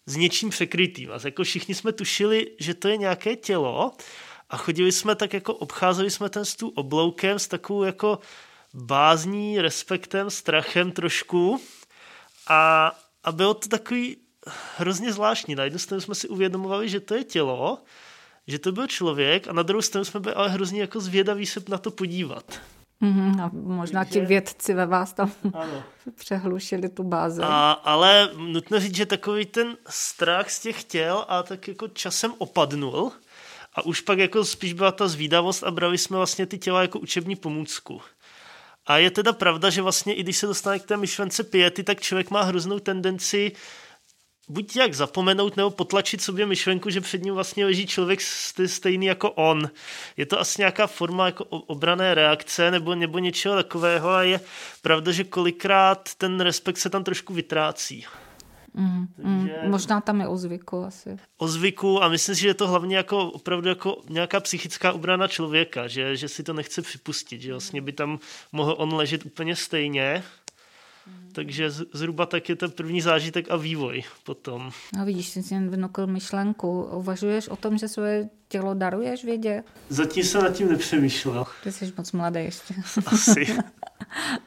s něčím překrytým. A jako všichni jsme tušili, že to je nějaké tělo a chodili jsme tak jako, obcházeli jsme ten stůl obloukem s takovou jako bázní, respektem, strachem trošku a, a bylo to takový hrozně zvláštní. Na jednu stranu jsme si uvědomovali, že to je tělo, že to byl člověk a na druhou stranu jsme byli ale hrozně jako zvědaví se na to podívat. Mm-hmm, a možná ti vědci ve vás tam ano. přehlušili tu bázi. A, ale nutno říct, že takový ten strach z těch těl a tak jako časem opadnul a už pak jako spíš byla ta zvídavost a brali jsme vlastně ty těla jako učební pomůcku. A je teda pravda, že vlastně i když se dostane k té myšlence piety, tak člověk má hroznou tendenci buď jak zapomenout nebo potlačit sobě myšlenku, že před ním vlastně leží člověk stejný jako on. Je to asi nějaká forma jako obrané reakce nebo, nebo něčeho takového a je pravda, že kolikrát ten respekt se tam trošku vytrácí. Mm, mm, možná tam je o zvyku asi. O zvyku a myslím si, že je to hlavně jako opravdu jako nějaká psychická obrana člověka, že, že si to nechce připustit, že vlastně by tam mohl on ležet úplně stejně takže zhruba tak je ten první zážitek a vývoj potom. No vidíš, jsi si vynukl myšlenku. Uvažuješ o tom, že své tělo daruješ vědě? Zatím jsem nad tím nepřemýšlel. Ty jsi moc mladý ještě. Asi.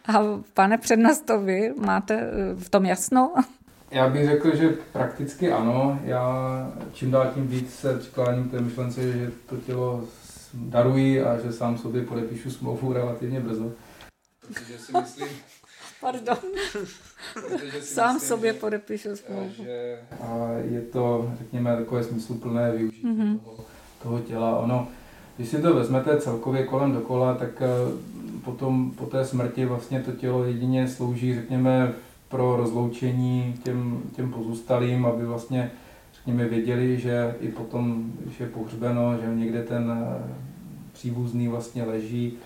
a pane přednostovi, máte eh, v tom jasno? Já bych řekl, že prakticky ano. Já čím dál tím víc se přikláním k té myšlence, že to tělo daruji a že sám sobě podepíšu smlouvu relativně brzo. Protože si myslím, Pardon. Sám myslím, sobě podepíšu smlouvu. Že je to, řekněme, takové smysluplné využití mm-hmm. toho, toho těla. Ono, když si to vezmete celkově kolem dokola, tak eh, potom po té smrti vlastně to tělo jedině slouží, řekněme, pro rozloučení těm, těm pozůstalým, aby vlastně, řekněme, věděli, že i potom, když je pohřbeno, že někde ten eh, příbuzný vlastně leží,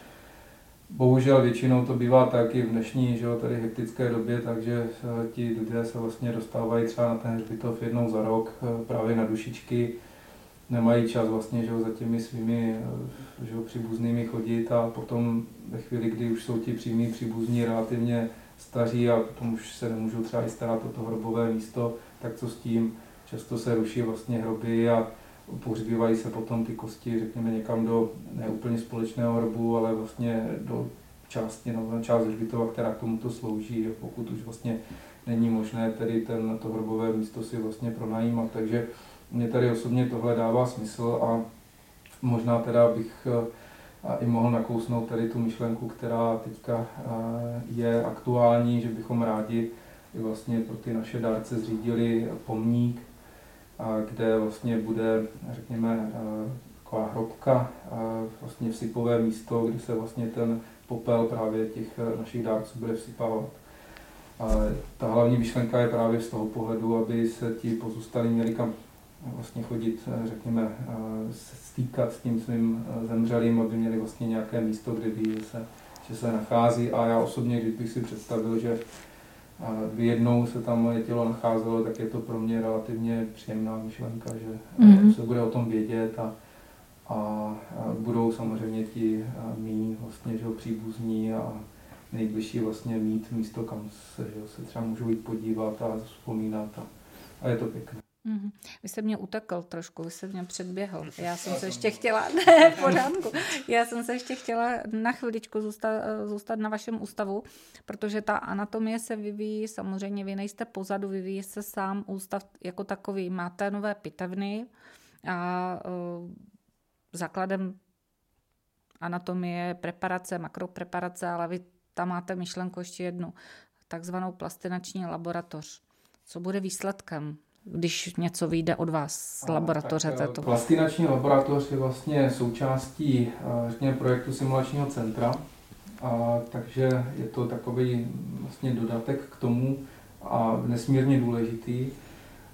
Bohužel většinou to bývá tak i v dnešní že jo, tady hektické době, takže eh, ti lidé se vlastně dostávají třeba na ten hřbitov jednou za rok eh, právě na dušičky, nemají čas vlastně že jo, za těmi svými eh, že jo, příbuznými chodit a potom ve chvíli, kdy už jsou ti přímí příbuzní relativně staří a potom už se nemůžou třeba i starat o to hrobové místo, tak co s tím? Často se ruší vlastně hroby a pohřbívají se potom ty kosti, řekněme, někam do neúplně společného hrobu, ale vlastně do části, no, část hřbitova, která k tomuto slouží, pokud už vlastně není možné tedy ten, to hrobové místo si vlastně pronajímat. Takže mě tady osobně tohle dává smysl a možná teda bych a i mohl nakousnout tady tu myšlenku, která teďka je aktuální, že bychom rádi vlastně pro ty naše dárce zřídili pomník, kde vlastně bude, řekněme, taková hrobka, vlastně vsypové místo, kde se vlastně ten popel právě těch e, našich dárců bude vsypávat. A ta hlavní myšlenka je právě z toho pohledu, aby se ti pozůstalí měli kam vlastně chodit, řekněme, stýkat s tím svým zemřelým, aby měli vlastně nějaké místo, kde ví, že se, že se nachází. A já osobně, když bych si představil, že jednou se tam moje tělo nacházelo, tak je to pro mě relativně příjemná myšlenka, že mm-hmm. se bude o tom vědět a, a, budou samozřejmě ti mý vlastně, že příbuzní a nejbližší vlastně mít místo, kam se, že se třeba můžou jít podívat a vzpomínat a, a je to pěkné. Mm-hmm. Vy jste mě utekl trošku, vy jste mě předběhl. Já jsem se ještě chtěla, ne, v pořádku. Já jsem se ještě chtěla na chviličku zůstat, zůstat na vašem ústavu, protože ta anatomie se vyvíjí, samozřejmě vy nejste pozadu, vyvíjí se sám ústav jako takový. Máte nové pitevny a uh, základem anatomie preparace, makropreparace, ale vy tam máte myšlenku ještě jednu, takzvanou plastinační laboratoř. Co bude výsledkem? Když něco vyjde od vás z laboratoře tak, této? Plastinační laboratoř je vlastně součástí eh, řekněme, projektu simulačního centra, a, takže je to takový vlastně dodatek k tomu a nesmírně důležitý.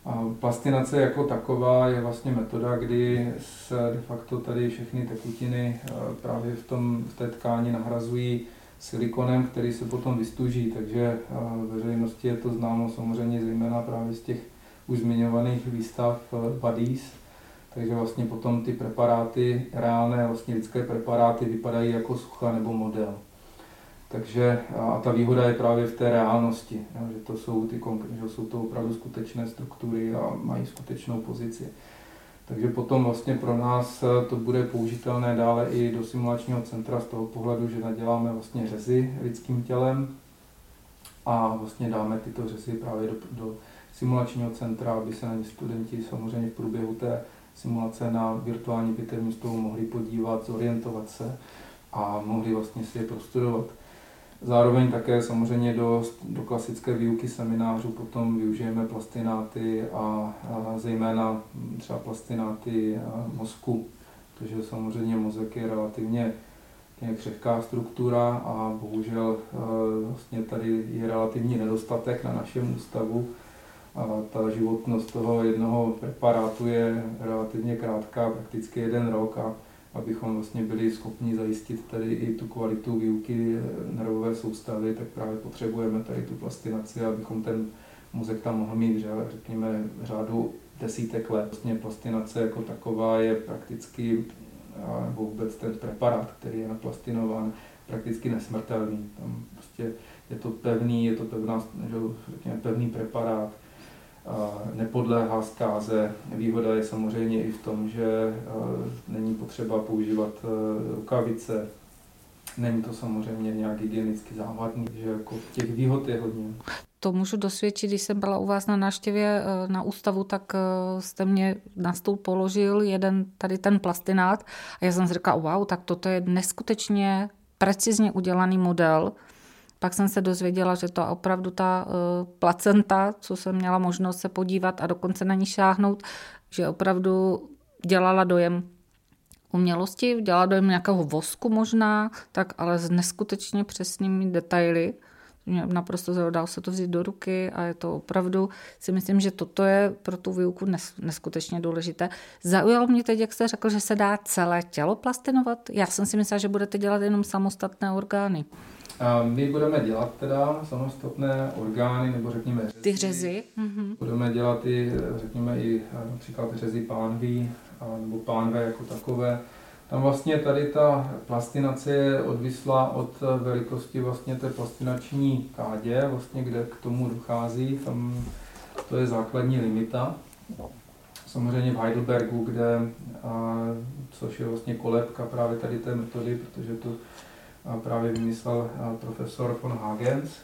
A plastinace jako taková je vlastně metoda, kdy se de facto tady všechny tekutiny eh, právě v, tom, v té tkáni nahrazují silikonem, který se potom vystuží, takže eh, veřejnosti je to známo samozřejmě zejména právě z těch už zmiňovaných výstav eh, Buddies, takže vlastně potom ty preparáty, reálné vlastně lidské preparáty vypadají jako sucha nebo model. Takže a ta výhoda je právě v té reálnosti, že to jsou, ty, že jsou to opravdu skutečné struktury a mají skutečnou pozici. Takže potom vlastně pro nás to bude použitelné dále i do simulačního centra z toho pohledu, že naděláme vlastně řezy lidským tělem a vlastně dáme tyto řezy právě do, do simulačního centra, aby se na ně studenti samozřejmě v průběhu té simulace na virtuální pitevní stůl mohli podívat, zorientovat se a mohli vlastně si je prostudovat. Zároveň také samozřejmě do, do klasické výuky seminářů potom využijeme plastináty a, a zejména třeba plastináty mozku, protože samozřejmě mozek je relativně křehká struktura a bohužel e, vlastně tady je relativní nedostatek na našem ústavu a ta životnost toho jednoho preparátu je relativně krátká, prakticky jeden rok a abychom vlastně byli schopni zajistit tady i tu kvalitu výuky nervové soustavy, tak právě potřebujeme tady tu plastinaci, abychom ten mozek tam mohl mít, že, řekněme, řádu desítek let. Vlastně plastinace jako taková je prakticky, nebo vůbec ten preparát, který je naplastinován, prakticky nesmrtelný. Tam prostě je to pevný, je to pevná, že, řekněme, pevný preparát, nepodléhá zkáze. Výhoda je samozřejmě i v tom, že není potřeba používat rukavice, není to samozřejmě nějak hygienicky závadný, že jako těch výhod je hodně. To můžu dosvědčit, když jsem byla u vás na návštěvě na ústavu, tak jste mě na stůl položil jeden tady ten plastinát a já jsem si wow, tak toto je neskutečně precizně udělaný model, pak jsem se dozvěděla, že to opravdu ta uh, placenta, co jsem měla možnost se podívat a dokonce na ní šáhnout, že opravdu dělala dojem umělosti, dělala dojem nějakého vosku možná, tak ale s neskutečně přesnými detaily. Mě naprosto zaujalo, se to vzít do ruky a je to opravdu, si myslím, že toto je pro tu výuku neskutečně důležité. Zaujalo mě teď, jak jste řekl, že se dá celé tělo plastinovat. Já jsem si myslela, že budete dělat jenom samostatné orgány. My budeme dělat teda samostatné orgány, nebo řekněme řezy. Ty řezy. Mm-hmm. Budeme dělat i, řekněme, i například řezy pánví, nebo pánve jako takové. Tam vlastně tady ta plastinace je odvislá od velikosti vlastně té plastinační kádě, vlastně kde k tomu dochází. Tam to je základní limita. Samozřejmě v Heidelbergu, kde, a, což je vlastně kolebka právě tady té metody, protože to právě vymyslel profesor von Hagens,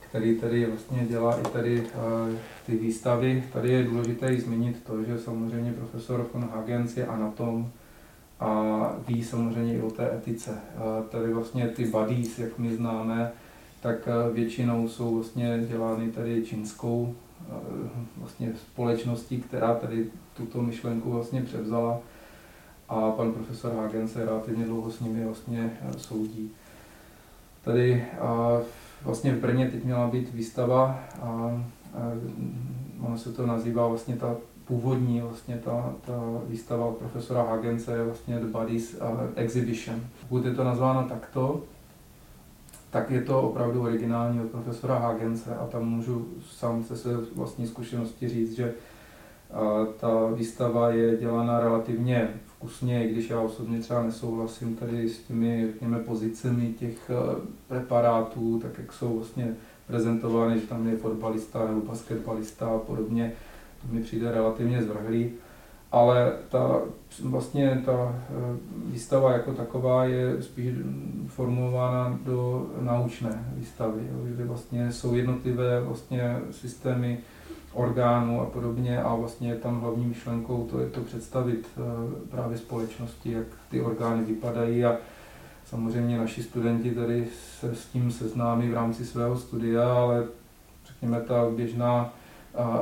který tady vlastně dělá i tady ty výstavy. Tady je důležité i zmínit to, že samozřejmě profesor von Hagens je anatom a ví samozřejmě i o té etice. Tady vlastně ty buddies, jak my známe, tak většinou jsou vlastně dělány tady čínskou vlastně společností, která tady tuto myšlenku vlastně převzala a pan profesor Hagen se relativně dlouho s nimi vlastně eh, soudí. Tady a vlastně v Brně teď měla být výstava a, a ono se to nazývá vlastně ta původní vlastně ta, ta výstava od profesora Hagence je vlastně The Bodies Exhibition. Pokud je to nazváno takto, tak je to opravdu originální od profesora Hagence a tam můžu sám se své vlastní zkušenosti říct, že ta výstava je dělána relativně vkusně, i když já osobně třeba nesouhlasím tady s těmi, řekněme, pozicemi těch eh, preparátů, tak jak jsou vlastně prezentovány, že tam je fotbalista nebo basketbalista a podobně, to mi přijde relativně zvrhlý. Ale ta, vlastně ta eh, výstava jako taková je spíš formulována do naučné výstavy, kde vlastně jsou jednotlivé vlastně systémy orgánů a podobně a vlastně tam hlavní myšlenkou to je to představit eh, právě společnosti, jak ty orgány vypadají a samozřejmě naši studenti tady se s tím seznámí v rámci svého studia, ale řekněme ta běžná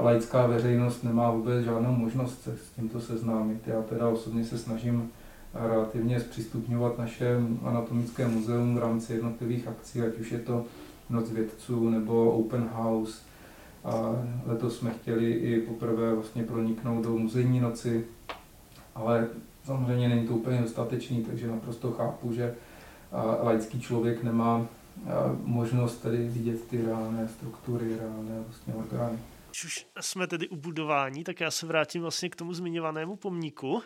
laická veřejnost nemá vůbec žádnou možnost se s tímto seznámit. Já teda osobně se snažím relativně zpřístupňovat naše anatomické muzeum v rámci jednotlivých akcí, ať už je to Noc vědců nebo Open House, a letos jsme chtěli i poprvé vlastně proniknout do muzejní noci, ale samozřejmě není to úplně dostatečný, takže naprosto chápu, že laický člověk nemá možnost tady vidět ty reálné struktury, reálné vlastně orgány. Když už jsme tedy u budování, tak já se vrátím vlastně k tomu zmiňovanému pomníku.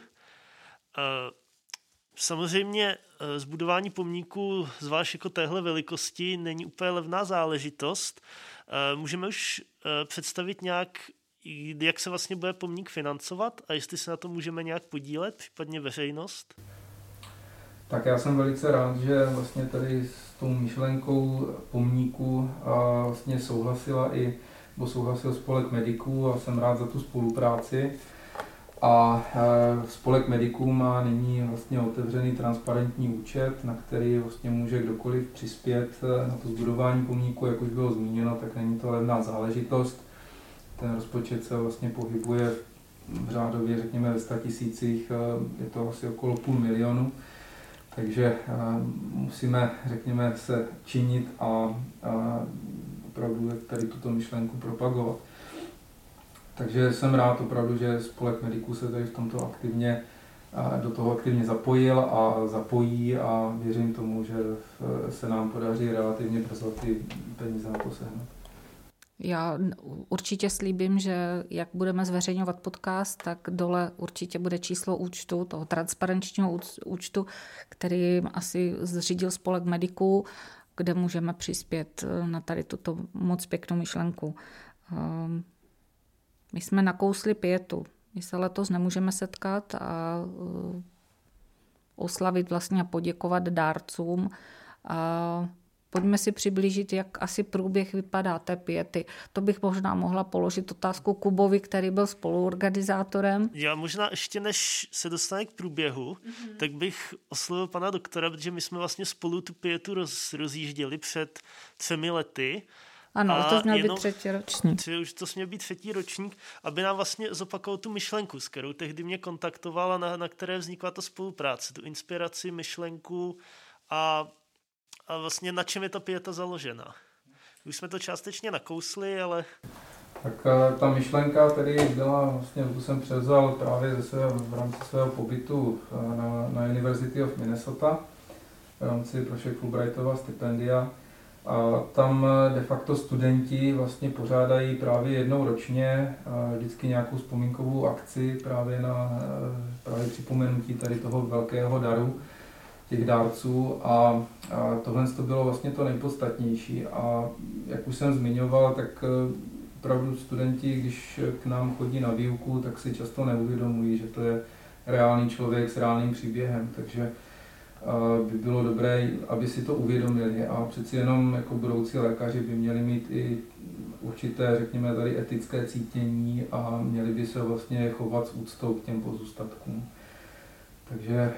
Samozřejmě zbudování pomníku, zvlášť jako téhle velikosti, není úplně levná záležitost. Můžeme už představit nějak, jak se vlastně bude pomník financovat a jestli se na to můžeme nějak podílet, případně veřejnost? Tak já jsem velice rád, že vlastně tady s tou myšlenkou pomníku a vlastně souhlasila i, bo souhlasil spolek mediků a jsem rád za tu spolupráci. A e, spolek mediků má nyní vlastně otevřený transparentní účet, na který vlastně může kdokoliv přispět e, na to zbudování pomníku, jak už bylo zmíněno, tak není to levná záležitost. Ten rozpočet se vlastně pohybuje v řádově, řekněme, ve 100 tisících, e, je to asi okolo půl milionu. Takže musíme, řekněme, se činit a, a opravdu tady tuto myšlenku propagovat. Takže jsem rád opravdu, že spolek mediků se tady v tomto aktivně do toho aktivně zapojil a zapojí a věřím tomu, že se nám podaří relativně brzo ty peníze na to sehnat. Já určitě slíbím, že jak budeme zveřejňovat podcast, tak dole určitě bude číslo účtu, toho transparenčního účtu, který asi zřídil spolek mediků, kde můžeme přispět na tady tuto moc pěknou myšlenku. My jsme nakousli pětu. My se letos nemůžeme setkat a uh, oslavit vlastně a poděkovat dárcům. A pojďme si přiblížit, jak asi průběh vypadá té pěty. To bych možná mohla položit otázku Kubovi, který byl spoluorganizátorem. Já možná ještě než se dostane k průběhu, mm-hmm. tak bych oslovil pana doktora, protože my jsme vlastně spolu tu pětu roz, rozjížděli před třemi lety ano, a to měl být třetí ročník. Tři, už to měl být třetí ročník, aby nám vlastně zopakoval tu myšlenku, s kterou tehdy mě kontaktovala, na, na které vznikla ta spolupráce, tu inspiraci, myšlenku a, a vlastně na čem je ta pěta založena. Už jsme to částečně nakousli, ale... Tak eh, ta myšlenka tedy byla, vlastně tu jsem převzal právě ze svého, v rámci svého pobytu eh, na, na University of Minnesota v rámci Prošek Fulbrightova stipendia a tam eh, de facto studenti vlastně pořádají právě jednou ročně eh, vždycky nějakou vzpomínkovou akci právě na eh, právě připomenutí tady toho velkého daru těch dárců. A, a tohle to bylo vlastně to nejpodstatnější. A jak už jsem zmiňoval, tak opravdu studenti, když k nám chodí na výuku, tak si často neuvědomují, že to je reálný člověk s reálným příběhem, takže by bylo dobré, aby si to uvědomili a přeci jenom jako budoucí lékaři by měli mít i určité, řekněme tady, etické cítění a měli by se vlastně chovat s úctou k těm pozůstatkům. Takže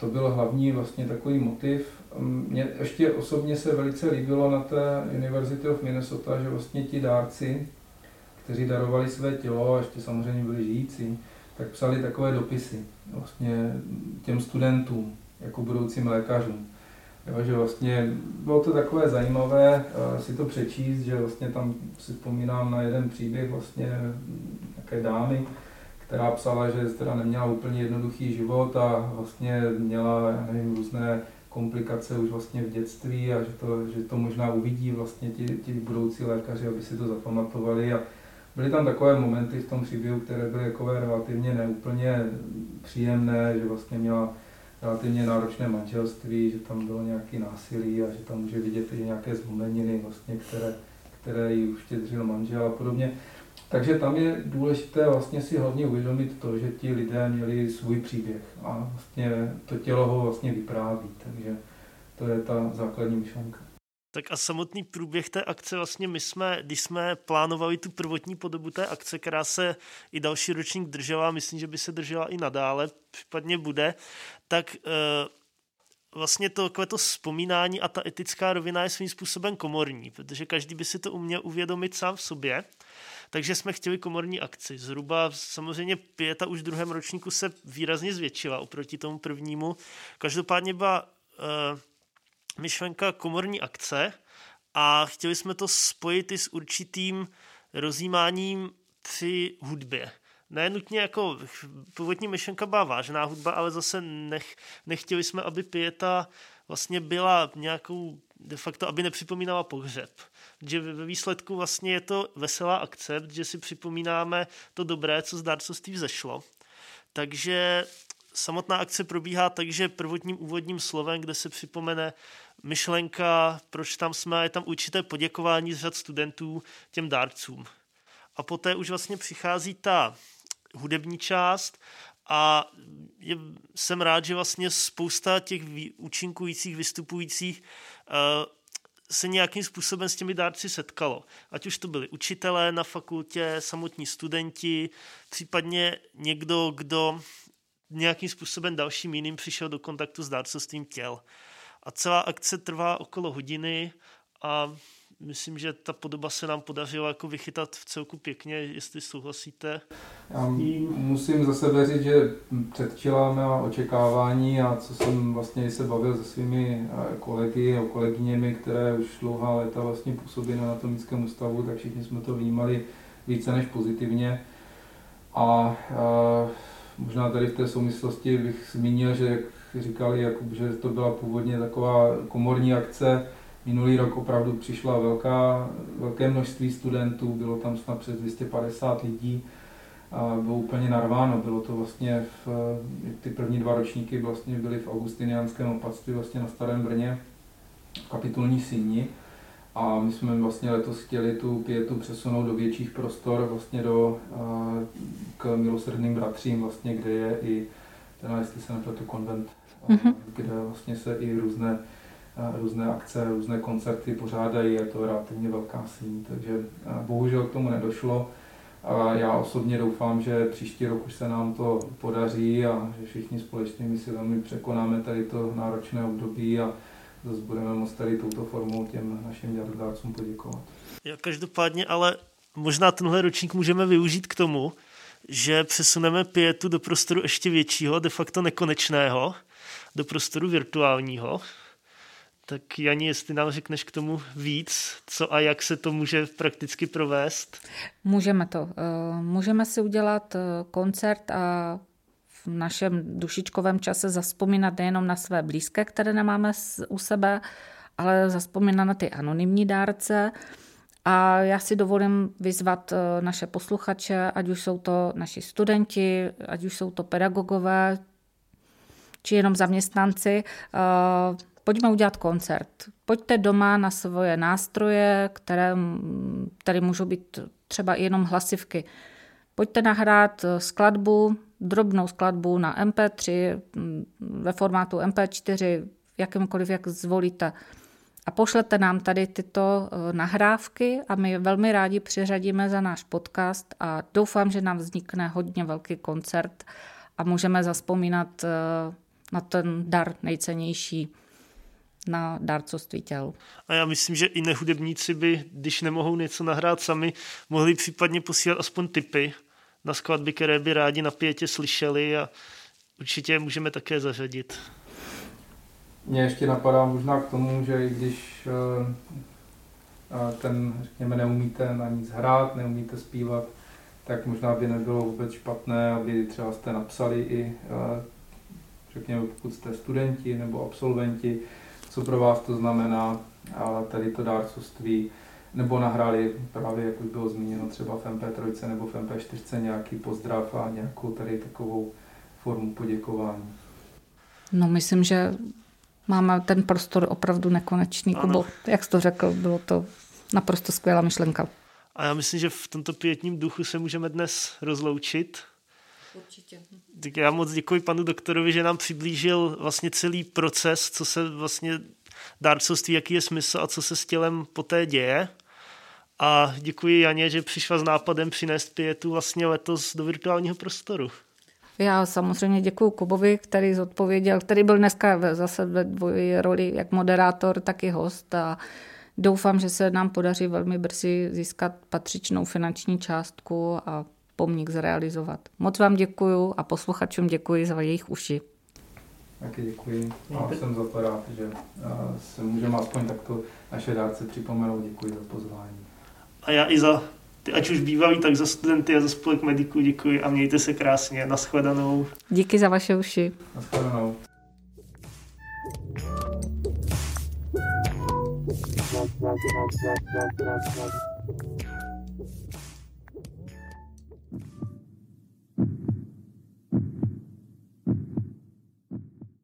to byl hlavní vlastně takový motiv. Mně ještě osobně se velice líbilo na té University of Minnesota, že vlastně ti dárci, kteří darovali své tělo a ještě samozřejmě byli žijící, tak psali takové dopisy vlastně těm studentům jako budoucím lékařům. Jo, že vlastně bylo to takové zajímavé uh, si to přečíst, že vlastně tam si vzpomínám na jeden příběh vlastně nějaké dámy, která psala, že teda neměla úplně jednoduchý život a vlastně měla, nevím, různé komplikace už vlastně v dětství a že to, že to možná uvidí vlastně ti, ti budoucí lékaři, aby si to zapamatovali a byly tam takové momenty v tom příběhu, které byly takové relativně neúplně příjemné, že vlastně měla relativně náročné manželství, že tam bylo nějaké násilí a že tam může vidět i nějaké zlomeniny, vlastně, které, které ji uštědřil manžel a podobně. Takže tam je důležité vlastně si hlavně uvědomit to, že ti lidé měli svůj příběh a vlastně to tělo ho vlastně vypráví, takže to je ta základní myšlenka. Tak a samotný průběh té akce, vlastně my jsme, když jsme plánovali tu prvotní podobu té akce, která se i další ročník držela, myslím, že by se držela i nadále, případně bude, tak e, vlastně to, takové to vzpomínání a ta etická rovina je svým způsobem komorní, protože každý by si to uměl uvědomit sám v sobě. Takže jsme chtěli komorní akci. Zhruba samozřejmě pěta už v druhém ročníku se výrazně zvětšila oproti tomu prvnímu. Každopádně byla e, myšlenka komorní akce a chtěli jsme to spojit i s určitým rozjímáním při hudbě. Ne nutně jako původní myšlenka byla vážná hudba, ale zase nech, nechtěli jsme, aby pěta vlastně byla nějakou de facto, aby nepřipomínala pohřeb. Že ve výsledku vlastně je to veselá akce, že si připomínáme to dobré, co z dárcovství vzešlo. Takže samotná akce probíhá tak, že prvotním úvodním slovem, kde se připomene myšlenka, proč tam jsme, je tam určité poděkování z řad studentů těm dárcům. a poté už vlastně přichází ta hudební část a je, jsem rád, že vlastně spousta těch účinkujících, vystupujících uh, se nějakým způsobem s těmi dárci setkalo. Ať už to byli učitelé na fakultě, samotní studenti, případně někdo, kdo nějakým způsobem dalším jiným přišel do kontaktu s dárcovstvím těl. A celá akce trvá okolo hodiny a myslím, že ta podoba se nám podařila jako vychytat v celku pěkně, jestli souhlasíte. Já musím za sebe říct, že předčila mé očekávání a co jsem vlastně se bavil se svými eh, kolegy a kolegyněmi, které už dlouhá léta vlastně působí na anatomickém ústavu, tak všichni jsme to vnímali více než pozitivně. A, a eh, možná tady v té souvislosti bych zmínil, že jak říkali, jak, že to byla původně taková komorní akce, Minulý rok opravdu přišla velká, velké množství studentů, bylo tam snad přes 250 lidí a bylo úplně narváno. Bylo to vlastně, v, ty první dva ročníky vlastně byly v augustiniánském opatství vlastně na Starém Brně, v kapitulní síni. A my jsme vlastně letos chtěli tu pětu přesunout do větších prostor, vlastně do, k milosrdným bratřím, vlastně, kde je i, teda jestli se nepletu, konvent, mm-hmm. kde vlastně se i různé různé akce, různé koncerty pořádají, je to relativně velká síň, takže bohužel k tomu nedošlo. A já osobně doufám, že příští rok už se nám to podaří a že všichni společnými silami překonáme tady to náročné období a zase budeme moct tady touto formou těm našim dárcům poděkovat. Já každopádně ale možná tenhle ročník můžeme využít k tomu, že přesuneme pětu do prostoru ještě většího, de facto nekonečného, do prostoru virtuálního, tak Jani, jestli nám řekneš k tomu víc, co a jak se to může prakticky provést? Můžeme to. Eh, můžeme si udělat eh, koncert a v našem dušičkovém čase zaspomínat nejenom na své blízké, které nemáme u sebe, ale zaspomínat na ty anonymní dárce. A já si dovolím vyzvat eh, naše posluchače, ať už jsou to naši studenti, ať už jsou to pedagogové, či jenom zaměstnanci, pojďme udělat koncert. Pojďte doma na svoje nástroje, které které můžou být třeba jenom hlasivky. Pojďte nahrát eh, skladbu, drobnou skladbu na MP3, mm, ve formátu MP4, jakýmkoliv, jak zvolíte. A pošlete nám tady tyto eh, nahrávky a my velmi rádi přiřadíme za náš podcast a doufám, že nám vznikne hodně velký koncert a můžeme zaspomínat eh, na ten dar nejcennější na dárcovství těl. A já myslím, že i nehudebníci by, když nemohou něco nahrát sami, mohli případně posílat aspoň tipy na skladby, které by rádi na pětě slyšeli a určitě můžeme také zařadit. Mně ještě napadá možná k tomu, že i když eh, eh, ten, řekněme, neumíte na nic hrát, neumíte zpívat, tak možná by nebylo vůbec špatné, aby třeba jste napsali i, eh, řekněme, pokud jste studenti nebo absolventi, co pro vás to znamená, ale tady to dárcovství, nebo nahráli právě, jak už bylo zmíněno, třeba v MP3 nebo v MP4 nějaký pozdrav a nějakou tady takovou formu poděkování. No myslím, že máme ten prostor opravdu nekonečný. Ano. Kubo, jak jsi to řekl, bylo to naprosto skvělá myšlenka. A já myslím, že v tomto pětním duchu se můžeme dnes rozloučit. Určitě. Tak já moc děkuji panu doktorovi, že nám přiblížil vlastně celý proces, co se vlastně dárcovství, jaký je smysl a co se s tělem poté děje. A děkuji Janě, že přišla s nápadem přinést pětu vlastně letos do virtuálního prostoru. Já samozřejmě děkuji Kubovi, který zodpověděl, který byl dneska zase ve dvojí roli jak moderátor, tak i host a doufám, že se nám podaří velmi brzy získat patřičnou finanční částku a pomník zrealizovat. Moc vám děkuju a posluchačům děkuji za jejich uši. Taky děkuji a jsem za to rád, že se můžeme aspoň takto naše dárce připomenout. Děkuji za pozvání. A já i za ty, ať už bývalí, tak za studenty a za spolek mediků děkuji a mějte se krásně. Naschledanou. Díky za vaše uši. Naschledanou. Thank you.